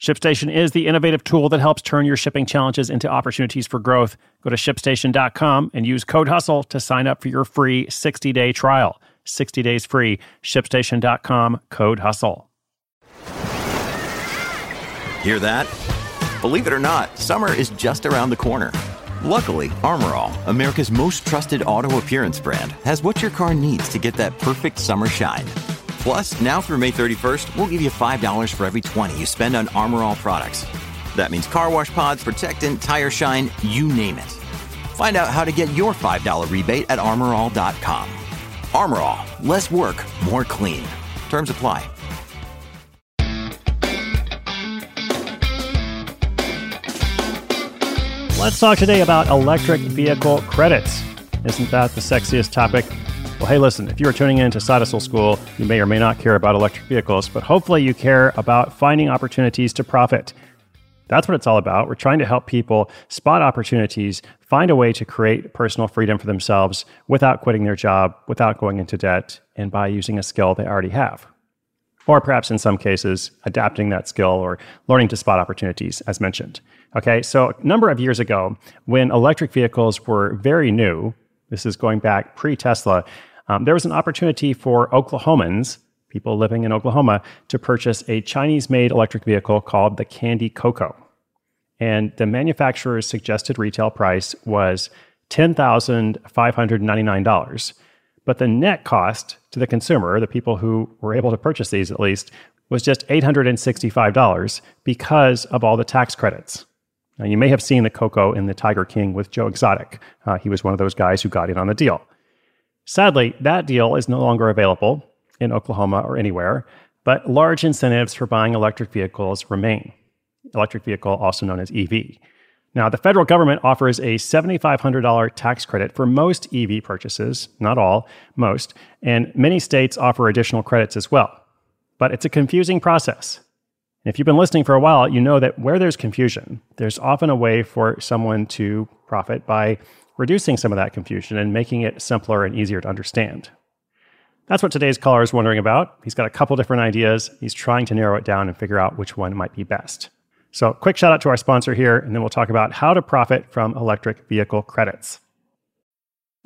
ShipStation is the innovative tool that helps turn your shipping challenges into opportunities for growth. Go to shipstation.com and use code HUSTLE to sign up for your free 60 day trial. 60 days free. ShipStation.com, code HUSTLE. Hear that? Believe it or not, summer is just around the corner. Luckily, Armor All, America's most trusted auto appearance brand, has what your car needs to get that perfect summer shine. Plus, now through May 31st, we'll give you $5 for every 20 you spend on Armor All products. That means car wash pods, protectant, tire shine, you name it. Find out how to get your $5 rebate at armorall.com. Armor All, less work, more clean. Terms apply. Let's talk today about electric vehicle credits. Isn't that the sexiest topic? Well, hey, listen, if you are tuning in to Hustle School, you may or may not care about electric vehicles, but hopefully you care about finding opportunities to profit. That's what it's all about. We're trying to help people spot opportunities, find a way to create personal freedom for themselves without quitting their job, without going into debt, and by using a skill they already have. Or perhaps in some cases, adapting that skill or learning to spot opportunities, as mentioned. Okay, so a number of years ago, when electric vehicles were very new, this is going back pre Tesla, um, there was an opportunity for Oklahomans, people living in Oklahoma, to purchase a Chinese made electric vehicle called the Kandi Coco. And the manufacturer's suggested retail price was $10,599. But the net cost to the consumer, the people who were able to purchase these at least, was just $865 because of all the tax credits. Now, you may have seen the Coco in the Tiger King with Joe Exotic. Uh, he was one of those guys who got in on the deal. Sadly, that deal is no longer available in Oklahoma or anywhere, but large incentives for buying electric vehicles remain. Electric vehicle, also known as EV. Now, the federal government offers a $7,500 tax credit for most EV purchases, not all, most, and many states offer additional credits as well. But it's a confusing process. if you've been listening for a while, you know that where there's confusion, there's often a way for someone to profit by reducing some of that confusion and making it simpler and easier to understand. That's what today's caller is wondering about. He's got a couple different ideas. He's trying to narrow it down and figure out which one might be best. So, quick shout out to our sponsor here, and then we'll talk about how to profit from electric vehicle credits.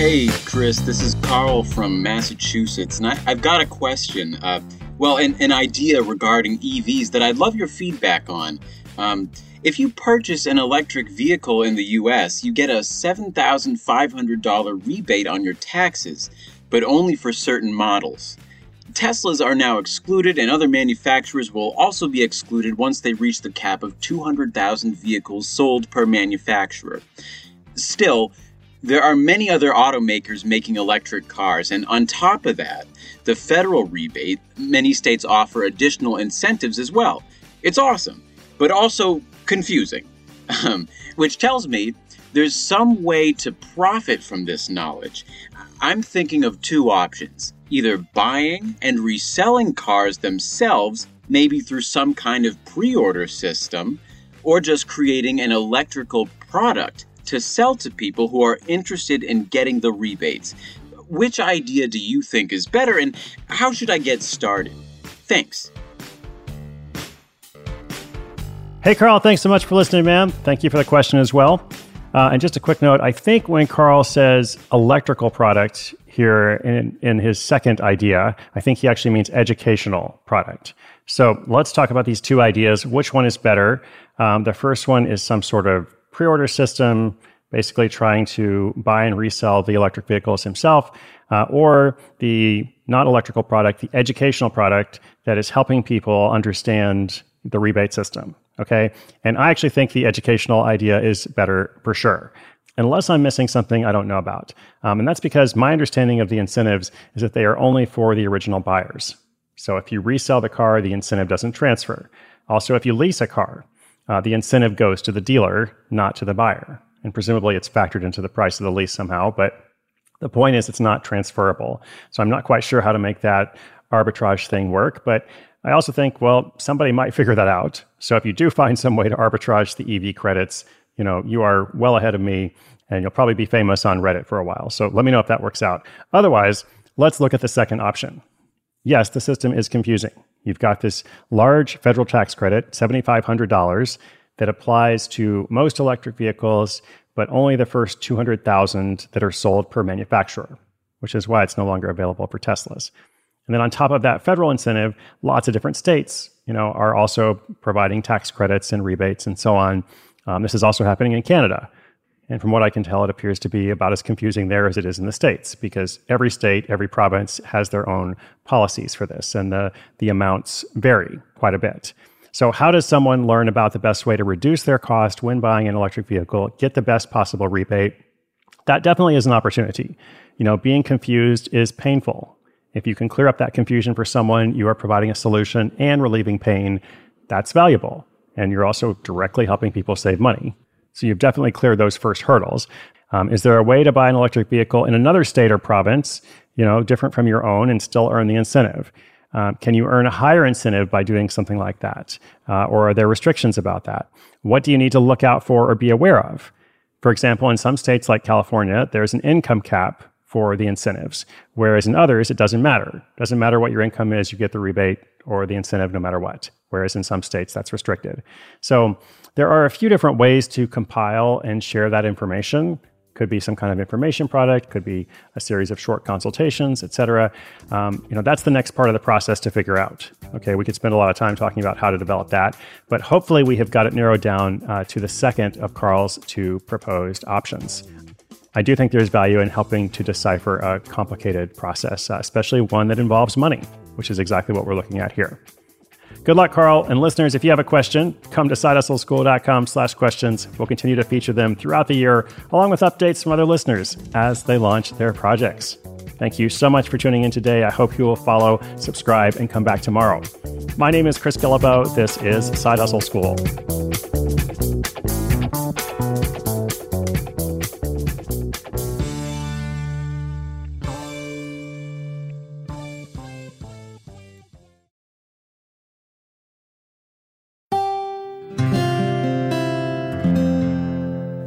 Hey, Chris, this is Carl from Massachusetts, and I, have got a question. Uh, well, an, an, idea regarding EVs that I'd love your feedback on. Um, if you purchase an electric vehicle in the US, you get a $7,500 rebate on your taxes, but only for certain models. Teslas are now excluded, and other manufacturers will also be excluded once they reach the cap of 200,000 vehicles sold per manufacturer. Still, there are many other automakers making electric cars, and on top of that, the federal rebate, many states offer additional incentives as well. It's awesome, but also confusing, um, which tells me there's some way to profit from this knowledge. I'm thinking of two options either buying and reselling cars themselves, maybe through some kind of pre order system, or just creating an electrical product to sell to people who are interested in getting the rebates. Which idea do you think is better and how should I get started? Thanks. Hey, Carl, thanks so much for listening, man. Thank you for the question as well. Uh, and just a quick note I think when Carl says electrical product here in, in his second idea, I think he actually means educational product. So let's talk about these two ideas. Which one is better? Um, the first one is some sort of pre order system, basically trying to buy and resell the electric vehicles himself, uh, or the not electrical product, the educational product that is helping people understand the rebate system. Okay. And I actually think the educational idea is better for sure, unless I'm missing something I don't know about. Um, and that's because my understanding of the incentives is that they are only for the original buyers. So if you resell the car, the incentive doesn't transfer. Also, if you lease a car, uh, the incentive goes to the dealer, not to the buyer. And presumably it's factored into the price of the lease somehow. But the point is, it's not transferable. So I'm not quite sure how to make that arbitrage thing work. But I also think, well, somebody might figure that out. So if you do find some way to arbitrage the EV credits, you know, you are well ahead of me and you'll probably be famous on Reddit for a while. So let me know if that works out. Otherwise, let's look at the second option. Yes, the system is confusing. You've got this large federal tax credit, $7,500, that applies to most electric vehicles, but only the first 200,000 that are sold per manufacturer, which is why it's no longer available for Teslas. And then on top of that federal incentive, lots of different states, you know, are also providing tax credits and rebates and so on. Um, this is also happening in Canada. And from what I can tell, it appears to be about as confusing there as it is in the states, because every state, every province has their own policies for this, and the the amounts vary quite a bit. So, how does someone learn about the best way to reduce their cost when buying an electric vehicle, get the best possible rebate? That definitely is an opportunity. You know, being confused is painful. If you can clear up that confusion for someone, you are providing a solution and relieving pain. That's valuable. And you're also directly helping people save money. So you've definitely cleared those first hurdles. Um, is there a way to buy an electric vehicle in another state or province, you know, different from your own and still earn the incentive? Um, can you earn a higher incentive by doing something like that? Uh, or are there restrictions about that? What do you need to look out for or be aware of? For example, in some states like California, there's an income cap for the incentives, whereas in others, it doesn't matter. It doesn't matter what your income is, you get the rebate or the incentive no matter what, whereas in some states, that's restricted. So there are a few different ways to compile and share that information. Could be some kind of information product could be a series of short consultations etc um, you know that's the next part of the process to figure out. Okay we could spend a lot of time talking about how to develop that but hopefully we have got it narrowed down uh, to the second of carl's two proposed options. I do think there's value in helping to decipher a complicated process, uh, especially one that involves money, which is exactly what we're looking at here. Good luck, Carl. And listeners, if you have a question, come to sidehustleschool.com slash questions. We'll continue to feature them throughout the year, along with updates from other listeners as they launch their projects. Thank you so much for tuning in today. I hope you will follow, subscribe, and come back tomorrow. My name is Chris Guillebeau. This is Side Hustle School.